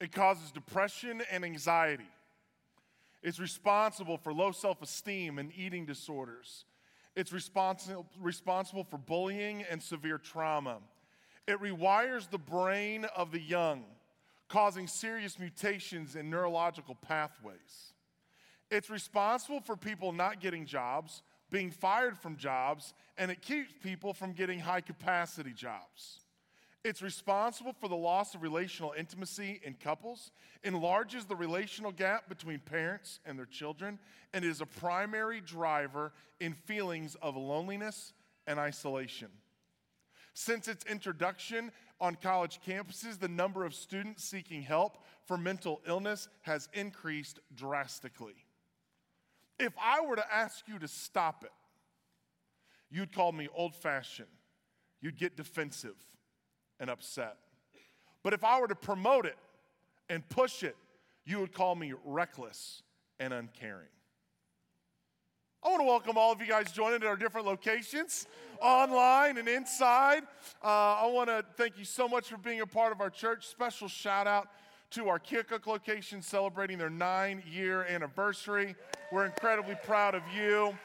It causes depression and anxiety. It's responsible for low self esteem and eating disorders. It's responsible, responsible for bullying and severe trauma. It rewires the brain of the young, causing serious mutations in neurological pathways. It's responsible for people not getting jobs, being fired from jobs, and it keeps people from getting high capacity jobs. It's responsible for the loss of relational intimacy in couples, enlarges the relational gap between parents and their children, and is a primary driver in feelings of loneliness and isolation. Since its introduction on college campuses, the number of students seeking help for mental illness has increased drastically. If I were to ask you to stop it, you'd call me old fashioned, you'd get defensive and upset. But if I were to promote it and push it, you would call me reckless and uncaring. I want to welcome all of you guys joining at our different locations, online and inside. Uh, I want to thank you so much for being a part of our church. Special shout out to our Keokuk location celebrating their nine year anniversary. We're incredibly proud of you.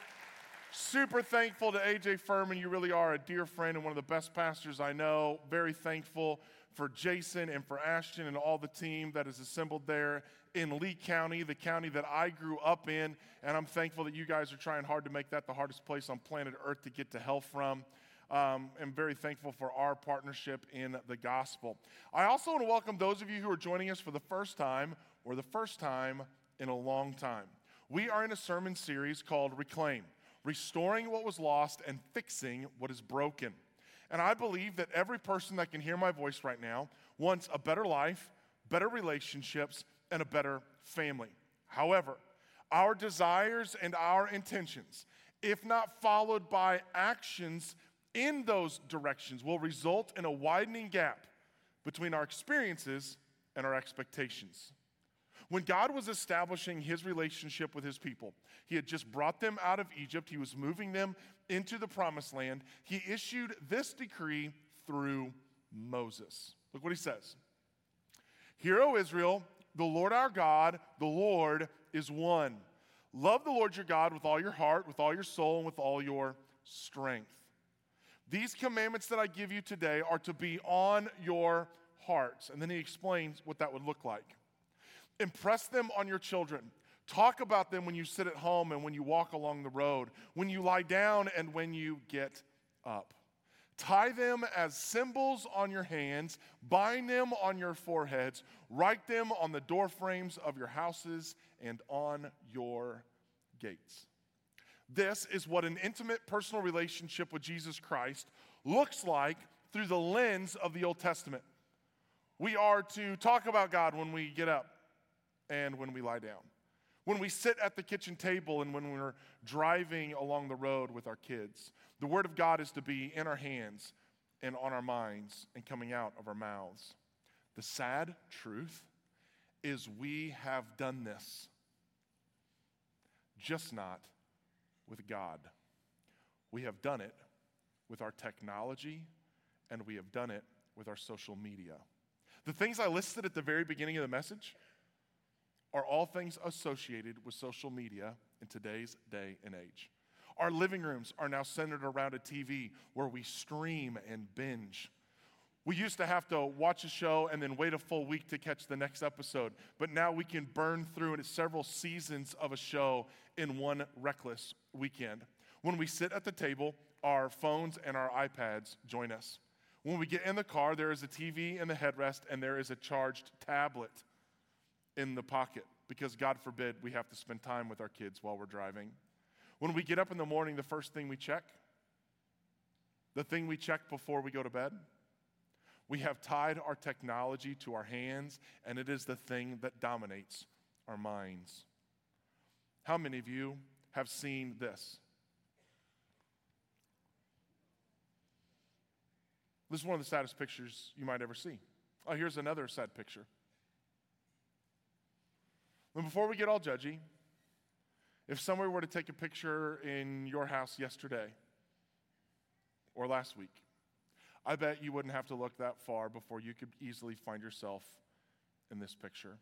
Super thankful to AJ Furman. You really are a dear friend and one of the best pastors I know. Very thankful for Jason and for Ashton and all the team that is assembled there in Lee County, the county that I grew up in. And I'm thankful that you guys are trying hard to make that the hardest place on planet Earth to get to hell from. Um, I'm very thankful for our partnership in the gospel. I also want to welcome those of you who are joining us for the first time or the first time in a long time. We are in a sermon series called Reclaim restoring what was lost and fixing what is broken. And I believe that every person that can hear my voice right now wants a better life, better relationships, and a better family. However, our desires and our intentions, if not followed by actions in those directions, will result in a widening gap between our experiences and our expectations. When God was establishing his relationship with his people, he had just brought them out of Egypt, he was moving them into the promised land. He issued this decree through Moses. Look what he says Hear, O Israel, the Lord our God, the Lord is one. Love the Lord your God with all your heart, with all your soul, and with all your strength. These commandments that I give you today are to be on your hearts. And then he explains what that would look like. Impress them on your children. Talk about them when you sit at home and when you walk along the road, when you lie down and when you get up. Tie them as symbols on your hands, bind them on your foreheads, write them on the doorframes of your houses and on your gates. This is what an intimate personal relationship with Jesus Christ looks like through the lens of the Old Testament. We are to talk about God when we get up and when we lie down. When we sit at the kitchen table and when we're driving along the road with our kids. The Word of God is to be in our hands and on our minds and coming out of our mouths. The sad truth is we have done this, just not with God. We have done it with our technology and we have done it with our social media. The things I listed at the very beginning of the message are all things associated with social media in today's day and age. Our living rooms are now centered around a TV where we stream and binge. We used to have to watch a show and then wait a full week to catch the next episode, but now we can burn through several seasons of a show in one reckless weekend. When we sit at the table, our phones and our iPads join us. When we get in the car, there is a TV in the headrest and there is a charged tablet in the pocket because, God forbid, we have to spend time with our kids while we're driving. When we get up in the morning, the first thing we check, the thing we check before we go to bed, we have tied our technology to our hands, and it is the thing that dominates our minds. How many of you have seen this? This is one of the saddest pictures you might ever see. Oh, here's another sad picture. But before we get all judgy, if somebody were to take a picture in your house yesterday or last week, I bet you wouldn't have to look that far before you could easily find yourself in this picture?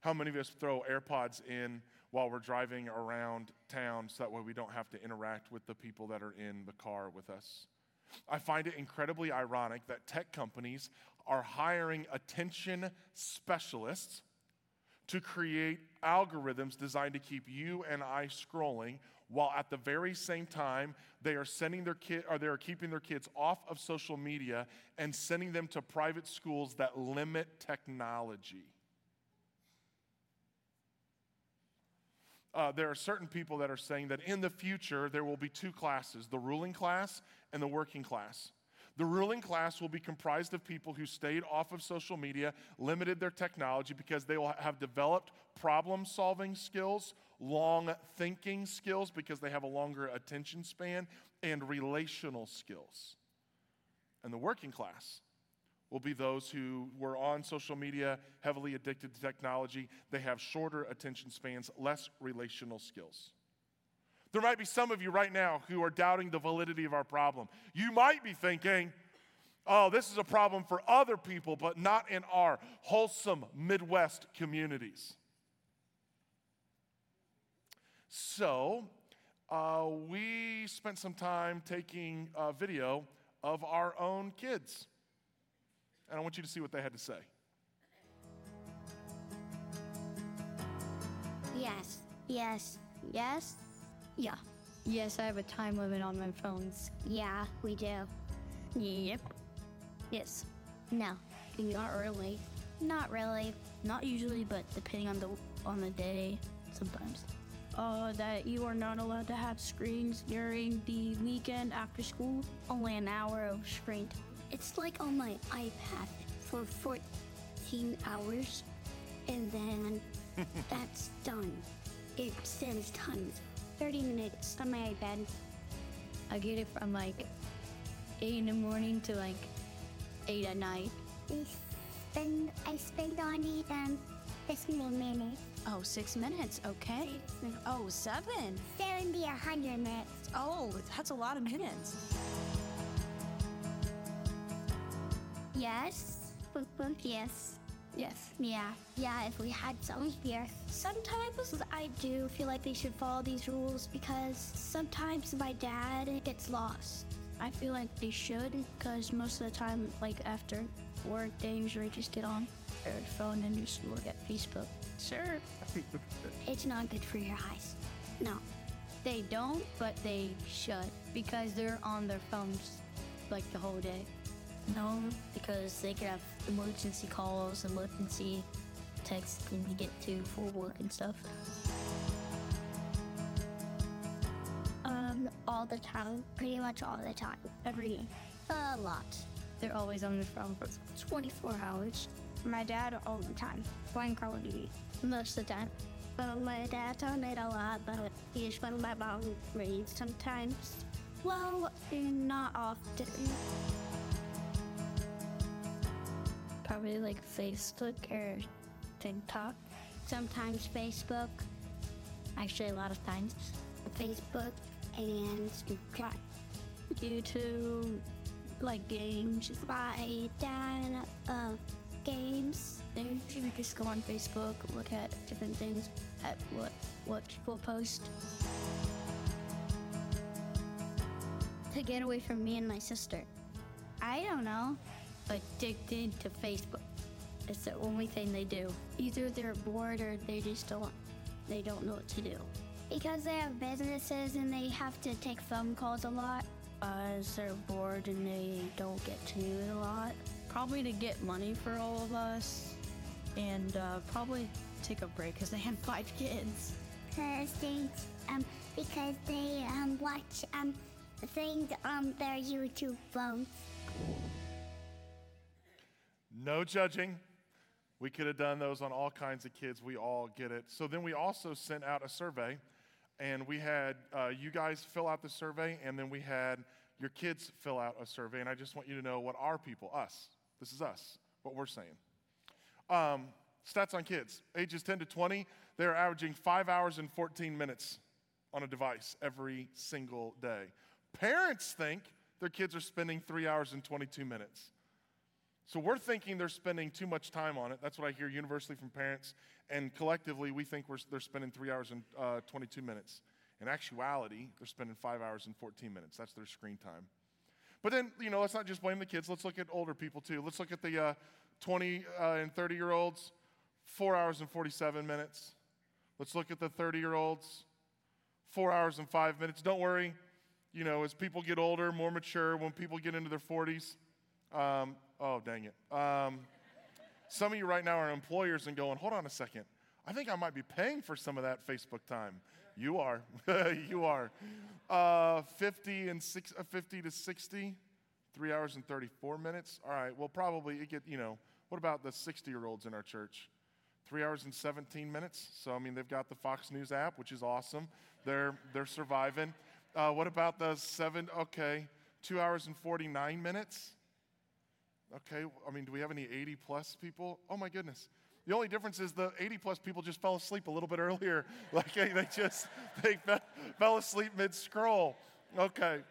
How many of us throw AirPods in while we're driving around town so that way we don't have to interact with the people that are in the car with us? I find it incredibly ironic that tech companies are hiring attention specialists to create algorithms designed to keep you and I scrolling while at the very same time they are sending their kid or they are keeping their kids off of social media and sending them to private schools that limit technology. Uh, there are certain people that are saying that in the future there will be two classes the ruling class and the working class. The ruling class will be comprised of people who stayed off of social media, limited their technology because they will have developed problem solving skills, long thinking skills because they have a longer attention span, and relational skills. And the working class will be those who were on social media, heavily addicted to technology. They have shorter attention spans, less relational skills. There might be some of you right now who are doubting the validity of our problem. You might be thinking, oh, this is a problem for other people, but not in our wholesome Midwest communities. So, uh, we spent some time taking a video of our own kids. And I want you to see what they had to say. Yes, yes, yes, Yeah. Yes, I have a time limit on my phones. yeah, we do. Yep. Yes. No, Not really. not really. Not usually, but depending on the on the day, sometimes. Uh, that you are not allowed to have screens during the weekend after school. Only an hour of screen. It's like on my iPad for 14 hours, and then that's done. It says times 30 minutes on my iPad. I get it from like eight in the morning to like eight at night. I spend, I spend on it um, 15 minutes. Oh, six minutes. Okay. Oh, seven. 70 or 100 minutes. Oh, that's a lot of minutes. Yes. Boop, boop, yes. Yes. Yeah, yeah, if we had some here. Sometimes I do feel like they should follow these rules because sometimes my dad gets lost. I feel like they should because most of the time, like after work, they usually just get on their phone and just look at Facebook. Sure. It's not good for your eyes. No. They don't, but they should because they're on their phones like the whole day. No, because they could have emergency calls, emergency texts when you get to for work and stuff. Um, all the time. Pretty much all the time. Every day. A lot. They're always on the phone for 24 hours. My dad all the time playing Call of Duty. Most of the time. But my dad's on it a lot, but he's when my mom reads sometimes. Well, not often. Probably like Facebook or TikTok. Sometimes Facebook, Actually, a lot of times. Facebook, and Snapchat. YouTube, like games. My dad, uh, games. They usually just go on Facebook, look at different things, at what what people post. to get away from me and my sister. I don't know. Addicted to Facebook. It's the only thing they do. Either they're bored or they just don't they don't know what to do. Because they have businesses and they have to take phone calls a lot. As they're bored and they don't get to do it a lot. Probably to get money for all of us, and uh, probably take a break because they have five kids. Because they, um, because they, um, watch, um, things on their YouTube phones. No judging. We could have done those on all kinds of kids. We all get it. So then we also sent out a survey, and we had uh, you guys fill out the survey, and then we had your kids fill out a survey. And I just want you to know what our people, us, this is us, what we're saying. Um, stats on kids, ages 10 to 20, they're averaging five hours and 14 minutes on a device every single day. Parents think their kids are spending three hours and 22 minutes. So we're thinking they're spending too much time on it. That's what I hear universally from parents. And collectively, we think they're spending three hours and uh, 22 minutes. In actuality, they're spending five hours and 14 minutes. That's their screen time. But then, you know, let's not just blame the kids. Let's look at older people too. Let's look at the uh, 20 uh, and 30 year olds, four hours and 47 minutes. Let's look at the 30 year olds, four hours and five minutes. Don't worry, you know, as people get older, more mature, when people get into their 40s, um, oh, dang it. Um, some of you right now are employers and going, hold on a second. I think I might be paying for some of that Facebook time. You are. you are. Uh, 50 and six, uh, 50 to 60, three hours and 34 minutes. All right. Well, probably it get, you know, what about the 60 year olds in our church? Three hours and 17 minutes. So, I mean, they've got the Fox News app, which is awesome. They're, they're surviving. Uh, what about the seven? Okay. Two hours and 49 minutes. Okay. I mean, do we have any 80 plus people? Oh, my goodness. The only difference is the 80 plus people just fell asleep a little bit earlier. Like they just they fell asleep mid scroll. Okay.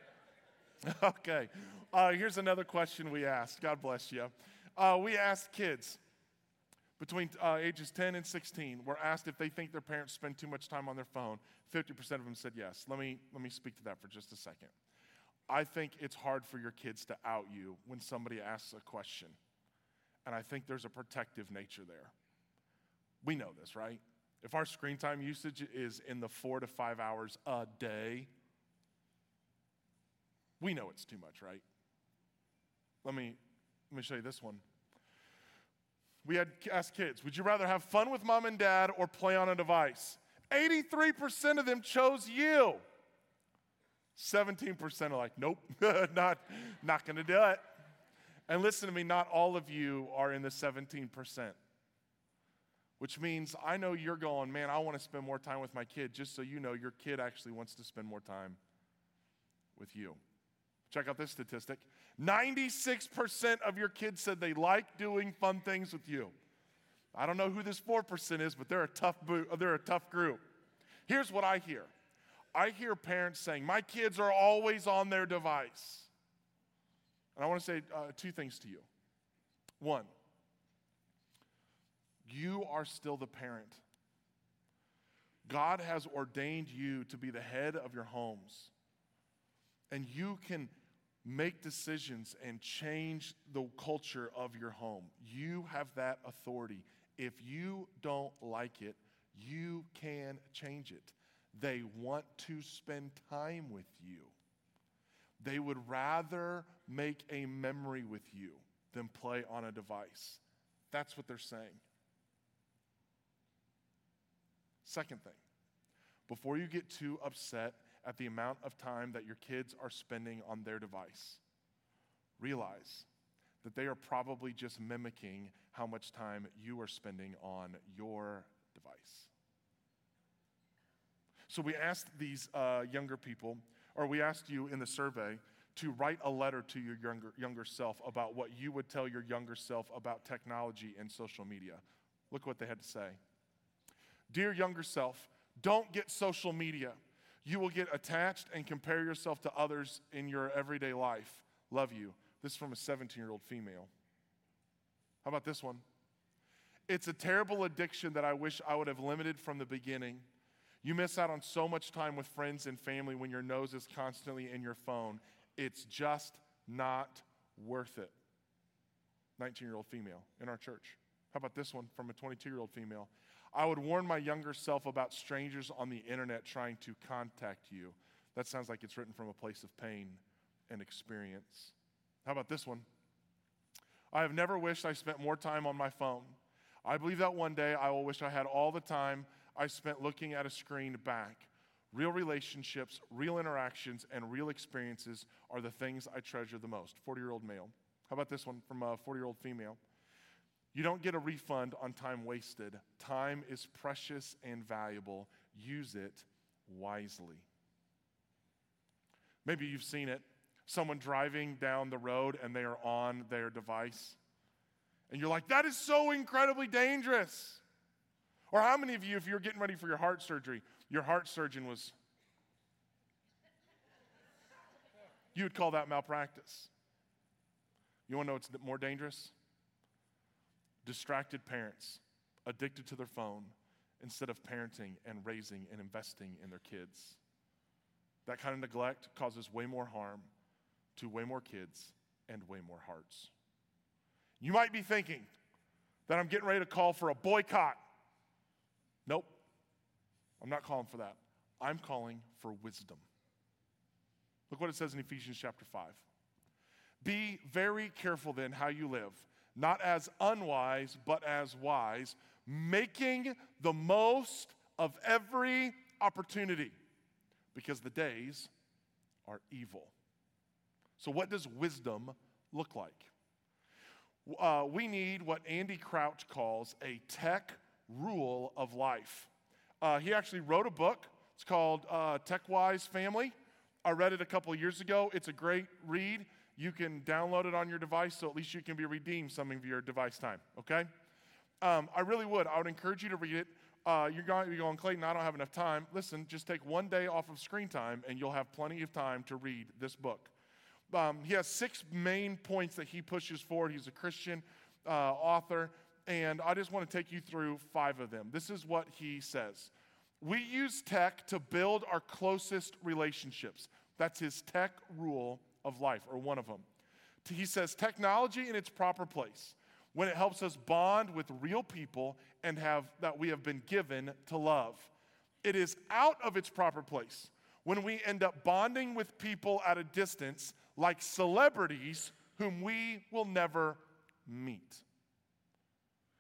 Okay. Uh, here's another question we asked. God bless you. Uh, we asked kids between uh, ages 10 and 16. We're asked if they think their parents spend too much time on their phone. 50% of them said yes. Let me, let me speak to that for just a second. I think it's hard for your kids to out you when somebody asks a question. And I think there's a protective nature there. We know this, right? If our screen time usage is in the four to five hours a day, we know it's too much, right? Let me, let me show you this one. We had asked kids, would you rather have fun with mom and dad or play on a device? 83% of them chose you. 17% are like, nope, not, not gonna do it. And listen to me, not all of you are in the 17% which means I know you're going, man, I want to spend more time with my kid, just so you know your kid actually wants to spend more time with you. Check out this statistic 96% of your kids said they like doing fun things with you. I don't know who this 4% is, but they're a tough, bo- they're a tough group. Here's what I hear I hear parents saying, My kids are always on their device. And I want to say uh, two things to you. One, you are still the parent. God has ordained you to be the head of your homes. And you can make decisions and change the culture of your home. You have that authority. If you don't like it, you can change it. They want to spend time with you. They would rather make a memory with you than play on a device. That's what they're saying. Second thing, before you get too upset at the amount of time that your kids are spending on their device, realize that they are probably just mimicking how much time you are spending on your device. So we asked these uh, younger people, or we asked you in the survey, to write a letter to your younger, younger self about what you would tell your younger self about technology and social media. Look what they had to say. Dear younger self, don't get social media. You will get attached and compare yourself to others in your everyday life. Love you. This is from a 17 year old female. How about this one? It's a terrible addiction that I wish I would have limited from the beginning. You miss out on so much time with friends and family when your nose is constantly in your phone. It's just not worth it. 19 year old female in our church. How about this one from a 22 year old female? I would warn my younger self about strangers on the internet trying to contact you. That sounds like it's written from a place of pain and experience. How about this one? I have never wished I spent more time on my phone. I believe that one day I will wish I had all the time I spent looking at a screen back. Real relationships, real interactions, and real experiences are the things I treasure the most. 40 year old male. How about this one from a 40 year old female? You don't get a refund on time wasted. Time is precious and valuable. Use it wisely. Maybe you've seen it. Someone driving down the road and they are on their device. And you're like, that is so incredibly dangerous. Or how many of you, if you're getting ready for your heart surgery, your heart surgeon was, you would call that malpractice. You want to know what's more dangerous? distracted parents addicted to their phone instead of parenting and raising and investing in their kids. That kind of neglect causes way more harm to way more kids and way more hearts. You might be thinking that I'm getting ready to call for a boycott. Nope, I'm not calling for that. I'm calling for wisdom. Look what it says in Ephesians chapter 5. Be very careful then how you live, not as unwise, but as wise, making the most of every opportunity because the days are evil. So, what does wisdom look like? Uh, we need what Andy Crouch calls a tech rule of life. Uh, he actually wrote a book. It's called uh, TechWise Family. I read it a couple years ago. It's a great read. You can download it on your device, so at least you can be redeemed some of your device time, okay? Um, I really would. I would encourage you to read it. Uh, you're going to be going, Clayton, I don't have enough time. Listen, just take one day off of screen time, and you'll have plenty of time to read this book. Um, he has six main points that he pushes forward. He's a Christian uh, author, and I just want to take you through five of them. This is what he says We use tech to build our closest relationships. That's his tech rule of life, or one of them. He says, technology in its proper place when it helps us bond with real people and have that we have been given to love. It is out of its proper place when we end up bonding with people at a distance like celebrities whom we will never meet.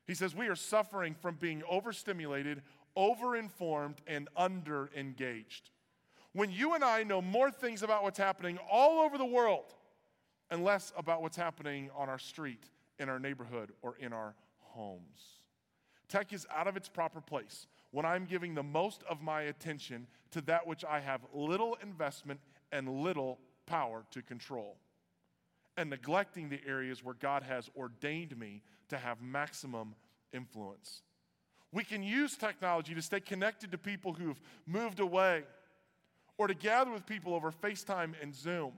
He says we are suffering from being overstimulated, overinformed, and underengaged. When you and I know more things about what's happening all over the world and less about what's happening on our street, in our neighborhood, or in our homes. Tech is out of its proper place when I'm giving the most of my attention to that which I have little investment and little power to control, and neglecting the areas where God has ordained me to have maximum influence. We can use technology to stay connected to people who've moved away or to gather with people over FaceTime and Zoom.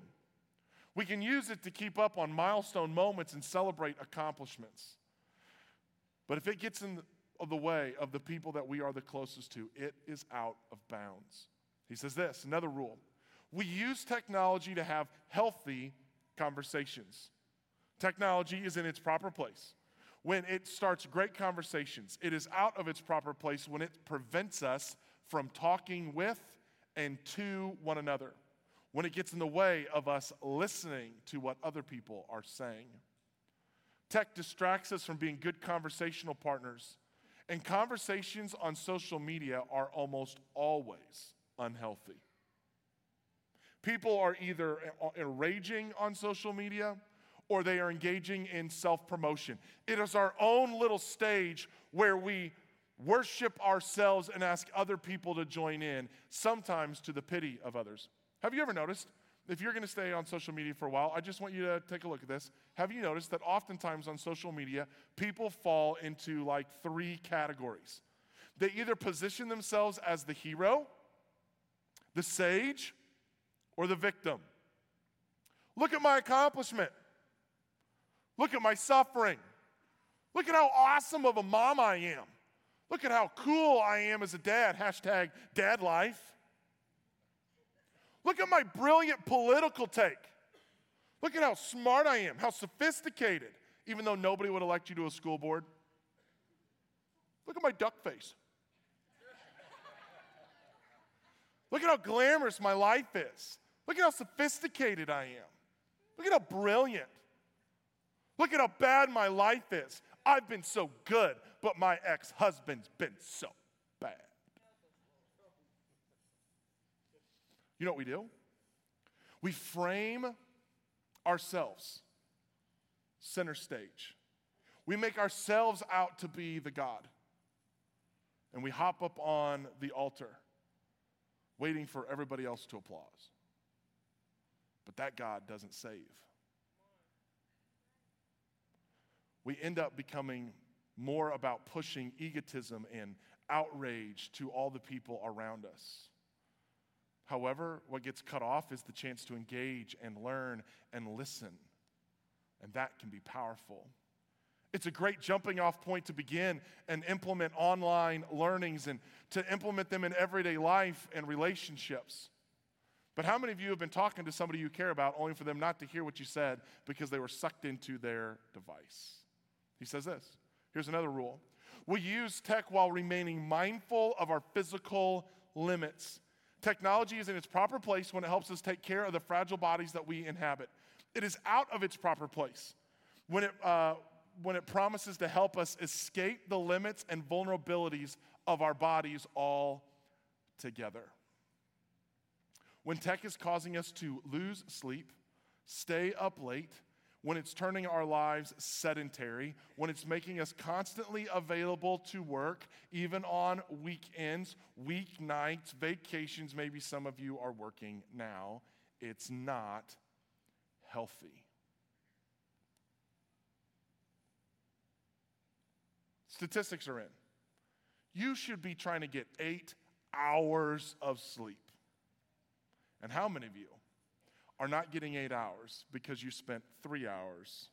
We can use it to keep up on milestone moments and celebrate accomplishments. But if it gets in the way of the people that we are the closest to, it is out of bounds. He says this another rule we use technology to have healthy conversations. Technology is in its proper place. When it starts great conversations, it is out of its proper place when it prevents us from talking with and to one another when it gets in the way of us listening to what other people are saying. Tech distracts us from being good conversational partners, and conversations on social media are almost always unhealthy. People are either enraging on social media or they are engaging in self promotion. It is our own little stage where we worship ourselves and ask other people to join in, sometimes to the pity of others. Have you ever noticed? If you're going to stay on social media for a while, I just want you to take a look at this. Have you noticed that oftentimes on social media, people fall into like three categories? They either position themselves as the hero, the sage, or the victim. Look at my accomplishment. Look at my suffering. Look at how awesome of a mom I am. Look at how cool I am as a dad. Hashtag dad life. Look at my brilliant political take. Look at how smart I am, how sophisticated, even though nobody would elect you to a school board. Look at my duck face. Look at how glamorous my life is. Look at how sophisticated I am. Look at how brilliant. Look at how bad my life is. I've been so good, but my ex husband's been so bad. You know what we do? We frame ourselves center stage. We make ourselves out to be the God. And we hop up on the altar, waiting for everybody else to applause. But that God doesn't save. We end up becoming more about pushing egotism and outrage to all the people around us. However, what gets cut off is the chance to engage and learn and listen. And that can be powerful. It's a great jumping off point to begin and implement online learnings and to implement them in everyday life and relationships. But how many of you have been talking to somebody you care about only for them not to hear what you said because they were sucked into their device? He says this. Here's another rule we use tech while remaining mindful of our physical limits. Technology is in its proper place when it helps us take care of the fragile bodies that we inhabit. It is out of its proper place when it, uh, when it promises to help us escape the limits and vulnerabilities of our bodies all together. When tech is causing us to lose sleep, stay up late, when it's turning our lives sedentary, when it's making us constantly available to work, even on weekends, weeknights, vacations, maybe some of you are working now, it's not healthy. Statistics are in. You should be trying to get eight hours of sleep. And how many of you are not getting eight hours because you spent three hours?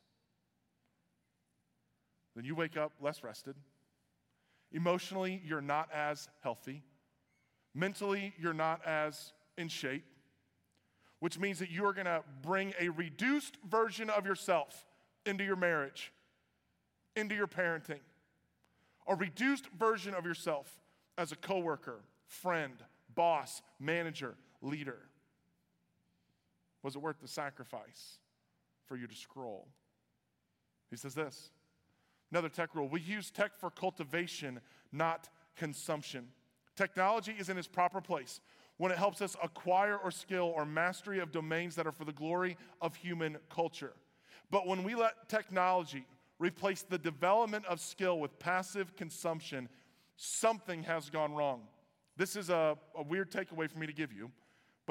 Then you wake up less rested. Emotionally, you're not as healthy. Mentally, you're not as in shape, which means that you are going to bring a reduced version of yourself into your marriage, into your parenting, a reduced version of yourself as a coworker, friend, boss, manager, leader. Was it worth the sacrifice for you to scroll? He says this another tech rule we use tech for cultivation, not consumption. Technology is in its proper place when it helps us acquire or skill or mastery of domains that are for the glory of human culture. But when we let technology replace the development of skill with passive consumption, something has gone wrong. This is a, a weird takeaway for me to give you,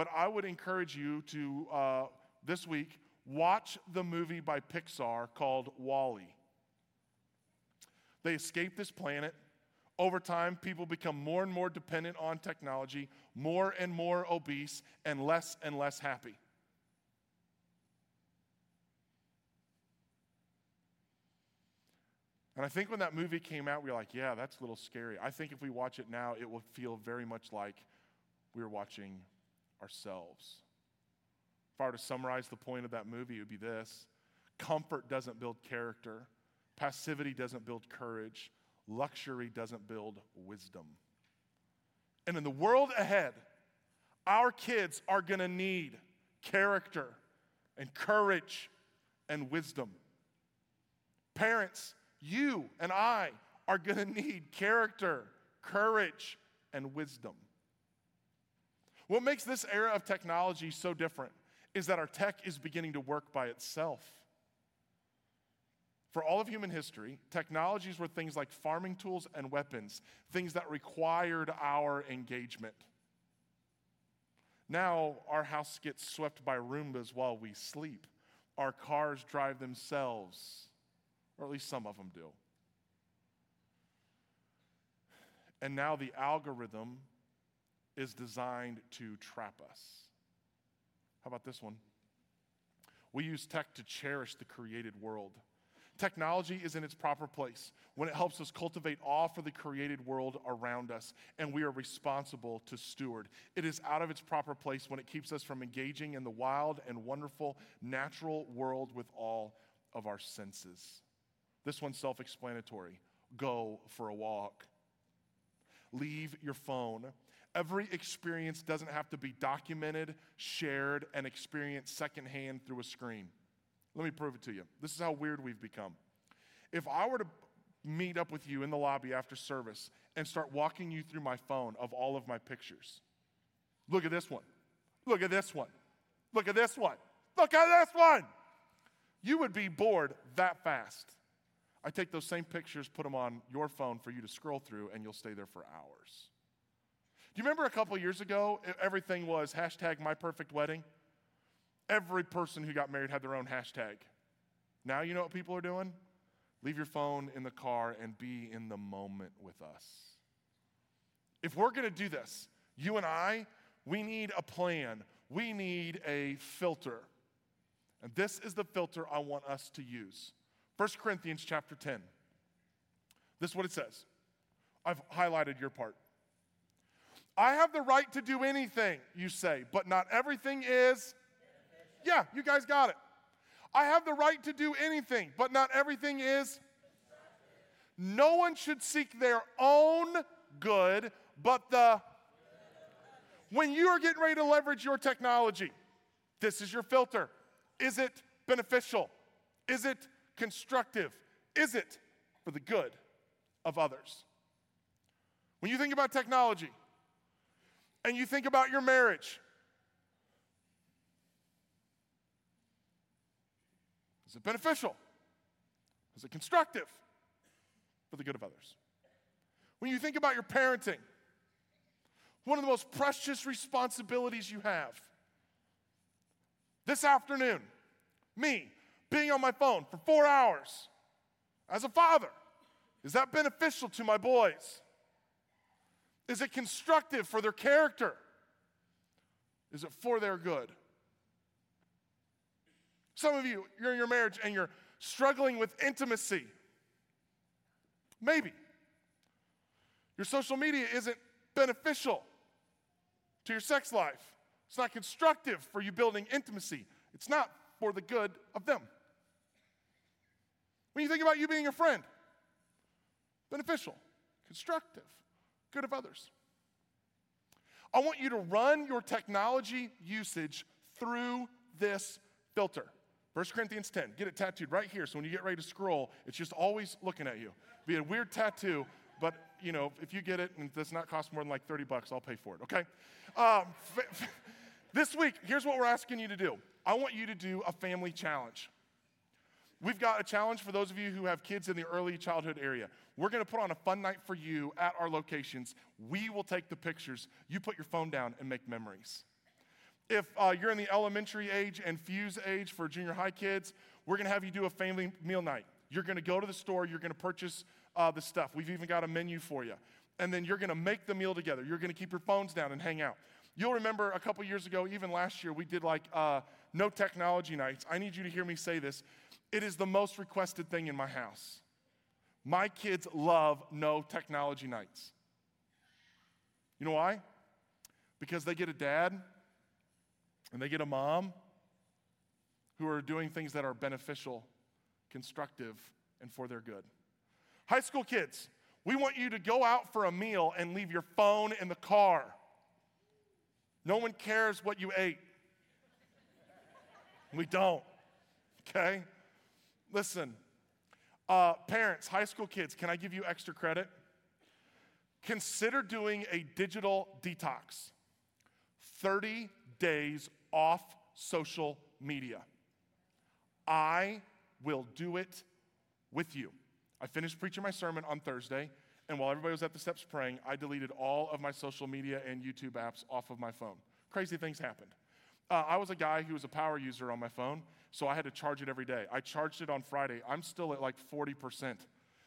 but I would encourage you to, uh, this week, watch the movie by Pixar called WALL-E. They escape this planet. Over time, people become more and more dependent on technology, more and more obese, and less and less happy. And I think when that movie came out, we were like, yeah, that's a little scary. I think if we watch it now, it will feel very much like we were watching ourselves. If I were to summarize the point of that movie, it would be this comfort doesn't build character, passivity doesn't build courage, luxury doesn't build wisdom. And in the world ahead, our kids are going to need character and courage and wisdom. Parents, you and I are going to need character, courage, and wisdom. What makes this era of technology so different is that our tech is beginning to work by itself. For all of human history, technologies were things like farming tools and weapons, things that required our engagement. Now, our house gets swept by Roombas while we sleep. Our cars drive themselves, or at least some of them do. And now the algorithm is designed to trap us. How about this one? We use tech to cherish the created world. Technology is in its proper place when it helps us cultivate awe for the created world around us, and we are responsible to steward. It is out of its proper place when it keeps us from engaging in the wild and wonderful natural world with all of our senses. This one's self explanatory go for a walk. Leave your phone Every experience doesn't have to be documented, shared, and experienced secondhand through a screen. Let me prove it to you. This is how weird we've become. If I were to meet up with you in the lobby after service and start walking you through my phone of all of my pictures, look at this one. Look at this one. Look at this one. Look at this one. You would be bored that fast. I take those same pictures, put them on your phone for you to scroll through, and you'll stay there for hours. You remember a couple years ago, everything was hashtag my perfect wedding? Every person who got married had their own hashtag. Now you know what people are doing? Leave your phone in the car and be in the moment with us. If we're going to do this, you and I, we need a plan. We need a filter. And this is the filter I want us to use. 1 Corinthians chapter 10. This is what it says. I've highlighted your part. I have the right to do anything, you say, but not everything is. Yeah, you guys got it. I have the right to do anything, but not everything is. No one should seek their own good, but the. When you are getting ready to leverage your technology, this is your filter. Is it beneficial? Is it constructive? Is it for the good of others? When you think about technology and you think about your marriage, is it beneficial? Is it constructive for the good of others? When you think about your parenting, one of the most precious responsibilities you have. This afternoon, me being on my phone for four hours as a father, is that beneficial to my boys? Is it constructive for their character? Is it for their good? Some of you, you're in your marriage and you're struggling with intimacy. Maybe. Your social media isn't beneficial to your sex life. It's not constructive for you building intimacy. It's not for the good of them. When you think about you being a friend, beneficial, constructive, good of others. I want you to run your technology usage through this filter. 1 Corinthians 10, get it tattooed right here so when you get ready to scroll, it's just always looking at you. Be a weird tattoo, but you know, if you get it and it does not cost more than like 30 bucks, I'll pay for it, okay? Um, this week, here's what we're asking you to do I want you to do a family challenge. We've got a challenge for those of you who have kids in the early childhood area. We're going to put on a fun night for you at our locations. We will take the pictures. You put your phone down and make memories. If uh, you're in the elementary age and fuse age for junior high kids, we're going to have you do a family meal night. You're going to go to the store, you're going to purchase uh, the stuff. We've even got a menu for you. And then you're going to make the meal together. You're going to keep your phones down and hang out. You'll remember a couple years ago, even last year, we did like uh, no technology nights. I need you to hear me say this. It is the most requested thing in my house. My kids love no technology nights. You know why? Because they get a dad and they get a mom who are doing things that are beneficial, constructive, and for their good. High school kids, we want you to go out for a meal and leave your phone in the car. No one cares what you ate. We don't, okay? Listen, uh, parents, high school kids, can I give you extra credit? Consider doing a digital detox 30 days off social media. I will do it with you. I finished preaching my sermon on Thursday, and while everybody was at the steps praying, I deleted all of my social media and YouTube apps off of my phone. Crazy things happened. Uh, I was a guy who was a power user on my phone, so I had to charge it every day. I charged it on Friday. I'm still at like 40%.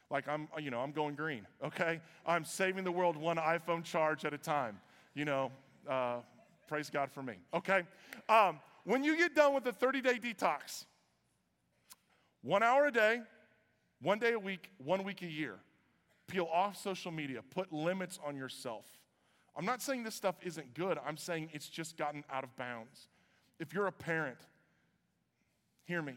Like I'm, you know, I'm going green, okay? I'm saving the world one iPhone charge at a time. You know, uh, praise God for me, okay? Um, when you get done with the 30 day detox, one hour a day, one day a week, one week a year, peel off social media, put limits on yourself. I'm not saying this stuff isn't good, I'm saying it's just gotten out of bounds. If you're a parent, hear me.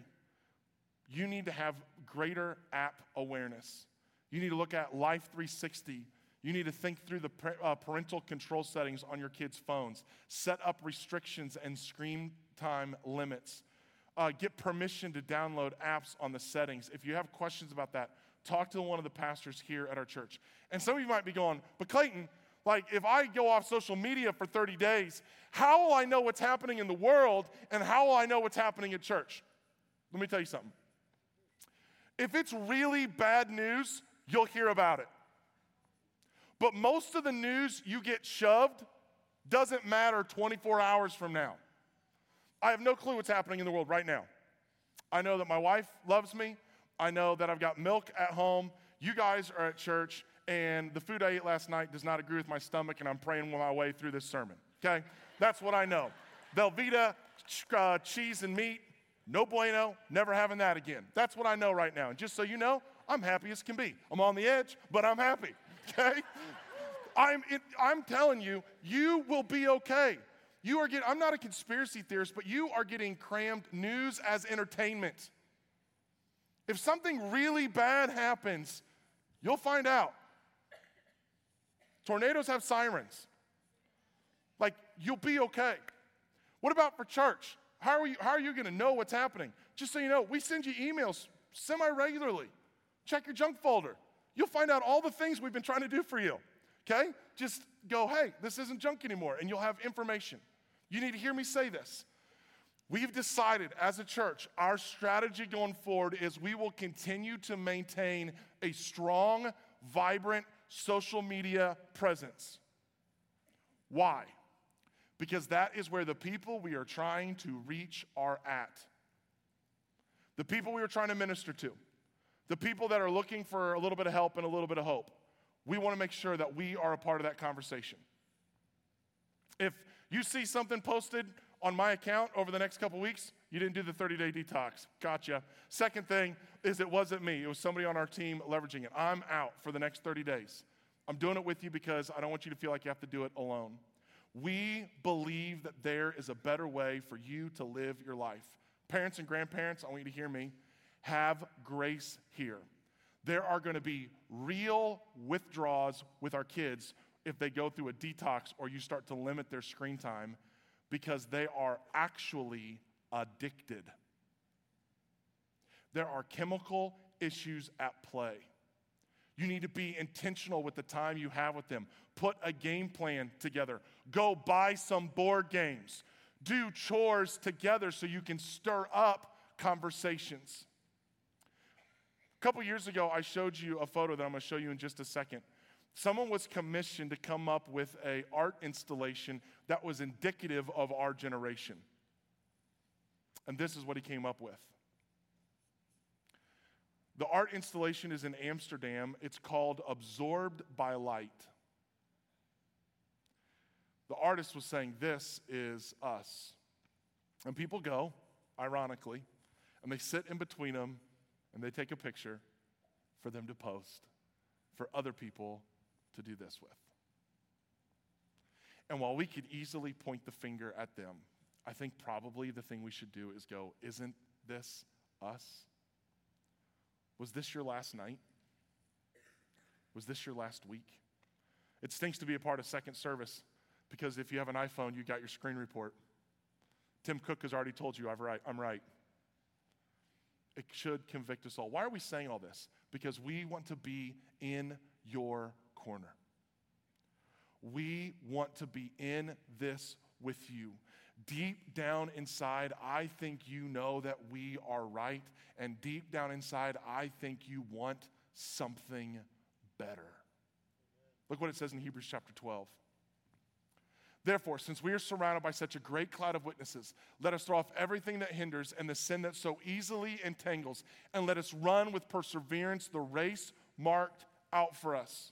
You need to have greater app awareness. You need to look at Life 360. You need to think through the uh, parental control settings on your kids' phones. Set up restrictions and screen time limits. Uh, get permission to download apps on the settings. If you have questions about that, talk to one of the pastors here at our church. And some of you might be going, but Clayton, like, if I go off social media for 30 days, how will I know what's happening in the world and how will I know what's happening at church? Let me tell you something. If it's really bad news, you'll hear about it. But most of the news you get shoved doesn't matter 24 hours from now. I have no clue what's happening in the world right now. I know that my wife loves me. I know that I've got milk at home. You guys are at church and the food I ate last night does not agree with my stomach, and I'm praying my way through this sermon. Okay? That's what I know. Velveeta, uh, cheese, and meat, No bueno, never having that again. That's what I know right now. And just so you know, I'm happy as can be. I'm on the edge, but I'm happy, okay? I'm, it, I'm telling you, you will be okay. You are getting, I'm not a conspiracy theorist, but you are getting crammed news as entertainment. If something really bad happens, you'll find out. Tornadoes have sirens. Like, you'll be okay. What about for church? How are you, how are you going to know what's happening? Just so you know, we send you emails semi regularly. Check your junk folder. You'll find out all the things we've been trying to do for you. Okay? Just go, hey, this isn't junk anymore, and you'll have information. You need to hear me say this. We've decided as a church, our strategy going forward is we will continue to maintain a strong, vibrant social media presence. Why? Because that is where the people we are trying to reach are at. The people we are trying to minister to, the people that are looking for a little bit of help and a little bit of hope. We want to make sure that we are a part of that conversation. If you see something posted on my account over the next couple weeks, you didn't do the 30 day detox. Gotcha. Second thing is it wasn't me, it was somebody on our team leveraging it. I'm out for the next 30 days. I'm doing it with you because I don't want you to feel like you have to do it alone. We believe that there is a better way for you to live your life. Parents and grandparents, I want you to hear me. Have grace here. There are going to be real withdrawals with our kids if they go through a detox or you start to limit their screen time because they are actually addicted. There are chemical issues at play. You need to be intentional with the time you have with them. Put a game plan together. Go buy some board games. Do chores together so you can stir up conversations. A couple years ago, I showed you a photo that I'm going to show you in just a second. Someone was commissioned to come up with a art installation that was indicative of our generation. And this is what he came up with. The art installation is in Amsterdam. It's called Absorbed by Light. The artist was saying, This is us. And people go, ironically, and they sit in between them and they take a picture for them to post for other people to do this with. And while we could easily point the finger at them, I think probably the thing we should do is go, Isn't this us? Was this your last night? Was this your last week? It stinks to be a part of second service because if you have an iPhone, you got your screen report. Tim Cook has already told you I'm right. I'm right. It should convict us all. Why are we saying all this? Because we want to be in your corner. We want to be in this with you. Deep down inside, I think you know that we are right. And deep down inside, I think you want something better. Look what it says in Hebrews chapter 12. Therefore, since we are surrounded by such a great cloud of witnesses, let us throw off everything that hinders and the sin that so easily entangles, and let us run with perseverance the race marked out for us,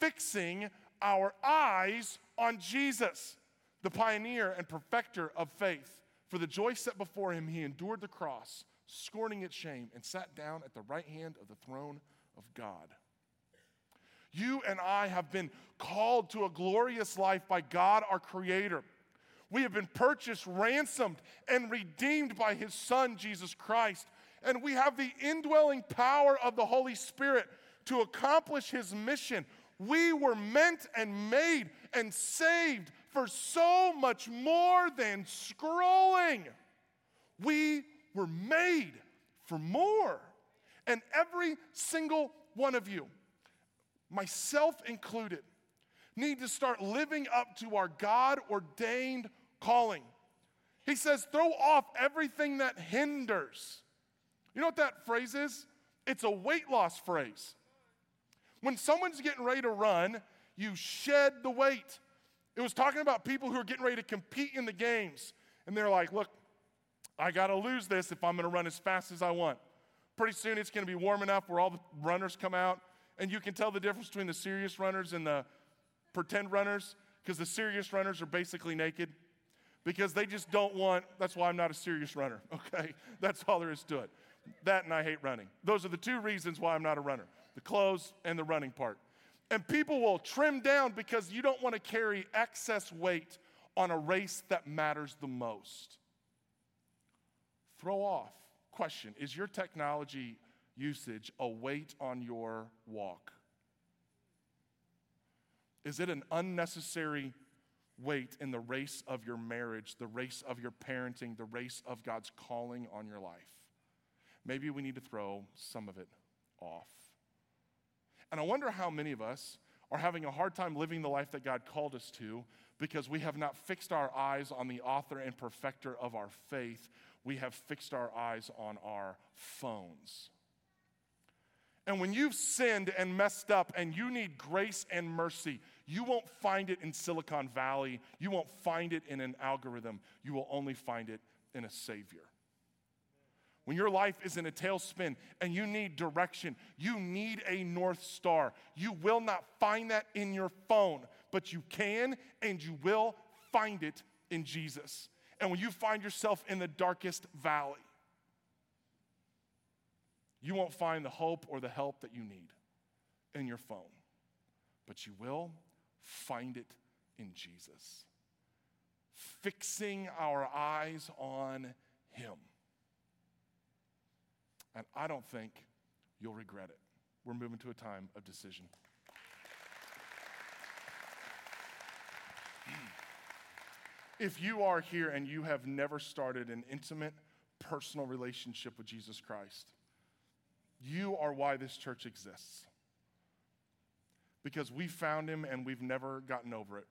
fixing our eyes on Jesus, the pioneer and perfecter of faith. For the joy set before him, he endured the cross, scorning its shame, and sat down at the right hand of the throne of God. You and I have been called to a glorious life by God our Creator. We have been purchased, ransomed, and redeemed by His Son, Jesus Christ. And we have the indwelling power of the Holy Spirit to accomplish His mission. We were meant and made and saved for so much more than scrolling. We were made for more. And every single one of you, myself included, need to start living up to our God ordained calling. He says, throw off everything that hinders. You know what that phrase is? It's a weight loss phrase. When someone's getting ready to run, you shed the weight. It was talking about people who are getting ready to compete in the games. And they're like, look, I got to lose this if I'm going to run as fast as I want. Pretty soon it's going to be warm enough where all the runners come out and you can tell the difference between the serious runners and the pretend runners because the serious runners are basically naked. because they just don't want, that's why I'm not a serious runner, okay? That's all there is to it. That and I hate running. Those are the two reasons why I'm not a runner the clothes and the running part. And people will trim down because you don't want to carry excess weight on a race that matters the most. Throw off. Question Is your technology usage a weight on your walk? Is it an unnecessary weight in the race of your marriage, the race of your parenting, the race of God's calling on your life? Maybe we need to throw some of it off. And I wonder how many of us are having a hard time living the life that God called us to because we have not fixed our eyes on the author and perfecter of our faith. We have fixed our eyes on our phones. And when you've sinned and messed up and you need grace and mercy, you won't find it in Silicon Valley. You won't find it in an algorithm. You will only find it in a Savior. When your life is in a tailspin and you need direction, you need a North Star. You will not find that in your phone, but you can and you will find it in Jesus. And when you find yourself in the darkest valley, you won't find the hope or the help that you need in your phone, but you will find it in Jesus. Fixing our eyes on Him. And I don't think you'll regret it. We're moving to a time of decision. If you are here and you have never started an intimate, personal relationship with Jesus Christ, you are why this church exists. Because we found him and we've never gotten over it.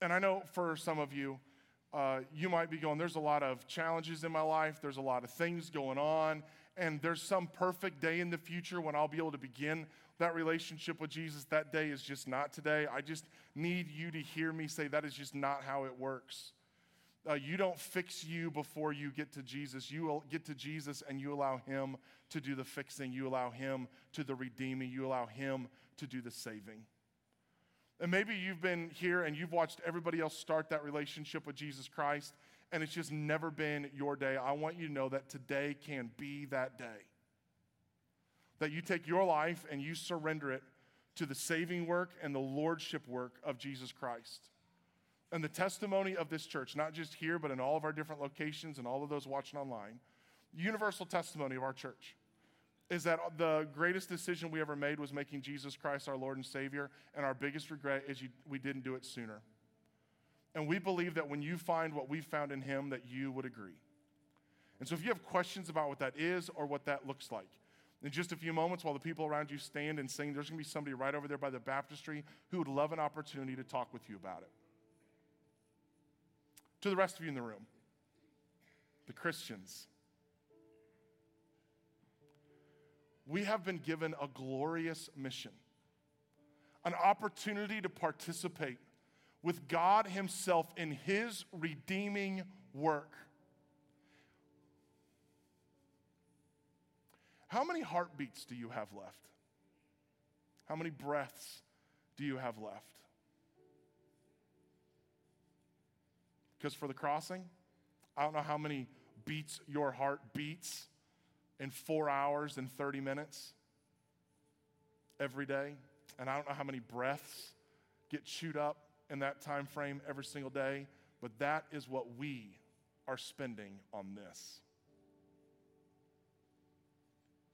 And I know for some of you, uh, you might be going, there's a lot of challenges in my life, there's a lot of things going on, and there's some perfect day in the future when I'll be able to begin that relationship with Jesus. That day is just not today. I just need you to hear me say that is just not how it works. Uh, you don't fix you before you get to Jesus. You get to Jesus and you allow Him to do the fixing. You allow Him to the redeeming. You allow Him to do the saving. And maybe you've been here and you've watched everybody else start that relationship with Jesus Christ, and it's just never been your day. I want you to know that today can be that day. That you take your life and you surrender it to the saving work and the lordship work of Jesus Christ. And the testimony of this church, not just here, but in all of our different locations and all of those watching online, universal testimony of our church is that the greatest decision we ever made was making Jesus Christ our Lord and Savior, and our biggest regret is you, we didn't do it sooner. And we believe that when you find what we found in Him, that you would agree. And so if you have questions about what that is or what that looks like, in just a few moments, while the people around you stand and sing, there's going to be somebody right over there by the baptistry who would love an opportunity to talk with you about it. To the rest of you in the room, the Christians, we have been given a glorious mission, an opportunity to participate with God Himself in His redeeming work. How many heartbeats do you have left? How many breaths do you have left? Because for the crossing, I don't know how many beats your heart beats in four hours and 30 minutes every day. And I don't know how many breaths get chewed up in that time frame every single day, but that is what we are spending on this.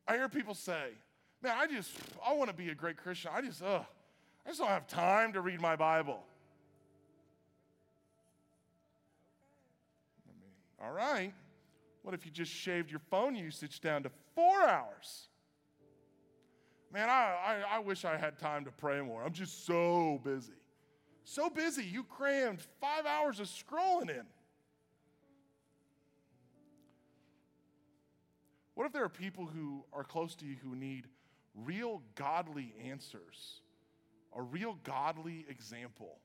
I hear people say, man, I just, I want to be a great Christian. I just, ugh, I just don't have time to read my Bible. I mean, all right. What if you just shaved your phone usage down to four hours? Man, I, I, I, wish I had time to pray more. I'm just so busy. So busy, you crammed five hours of scrolling in. What if there are people who are close to you who need real godly answers, a real godly example?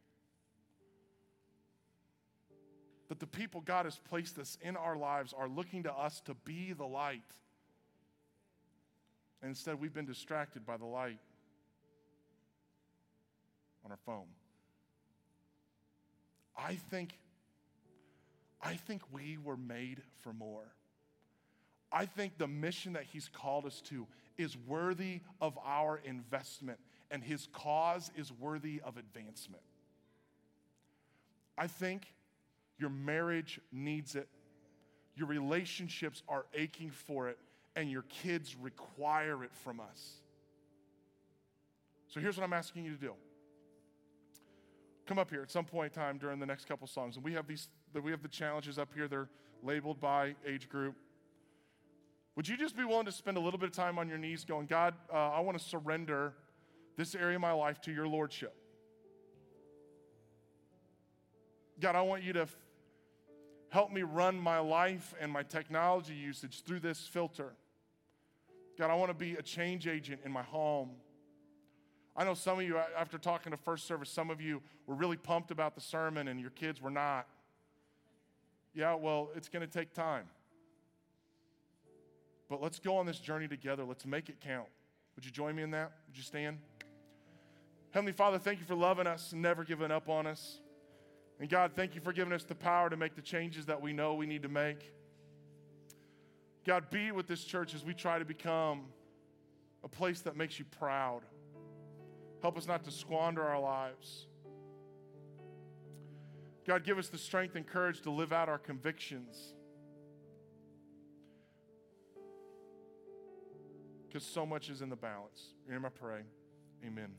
that the people God has placed us in our lives are looking to us to be the light. And instead, we've been distracted by the light on our phone. I think I think we were made for more. I think the mission that He's called us to is worthy of our investment, and His cause is worthy of advancement. I think your marriage needs it, your relationships are aching for it, and your kids require it from us. So here's what I'm asking you to do. Come up here at some point in time during the next couple songs, and we have these. We have the challenges up here. They're labeled by age group. Would you just be willing to spend a little bit of time on your knees, going, God, uh, I want to surrender this area of my life to your lordship. God, I want you to f- help me run my life and my technology usage through this filter. God, I want to be a change agent in my home. I know some of you, after talking to first service, some of you were really pumped about the sermon and your kids were not. Yeah, well, it's going to take time. But let's go on this journey together. Let's make it count. Would you join me in that? Would you stand? Heavenly Father, thank you for loving us and never giving up on us. And God, thank you for giving us the power to make the changes that we know we need to make. God, be with this church as we try to become a place that makes you proud. Help us not to squander our lives. God, give us the strength and courage to live out our convictions. Because so much is in the balance. In I pray. Amen.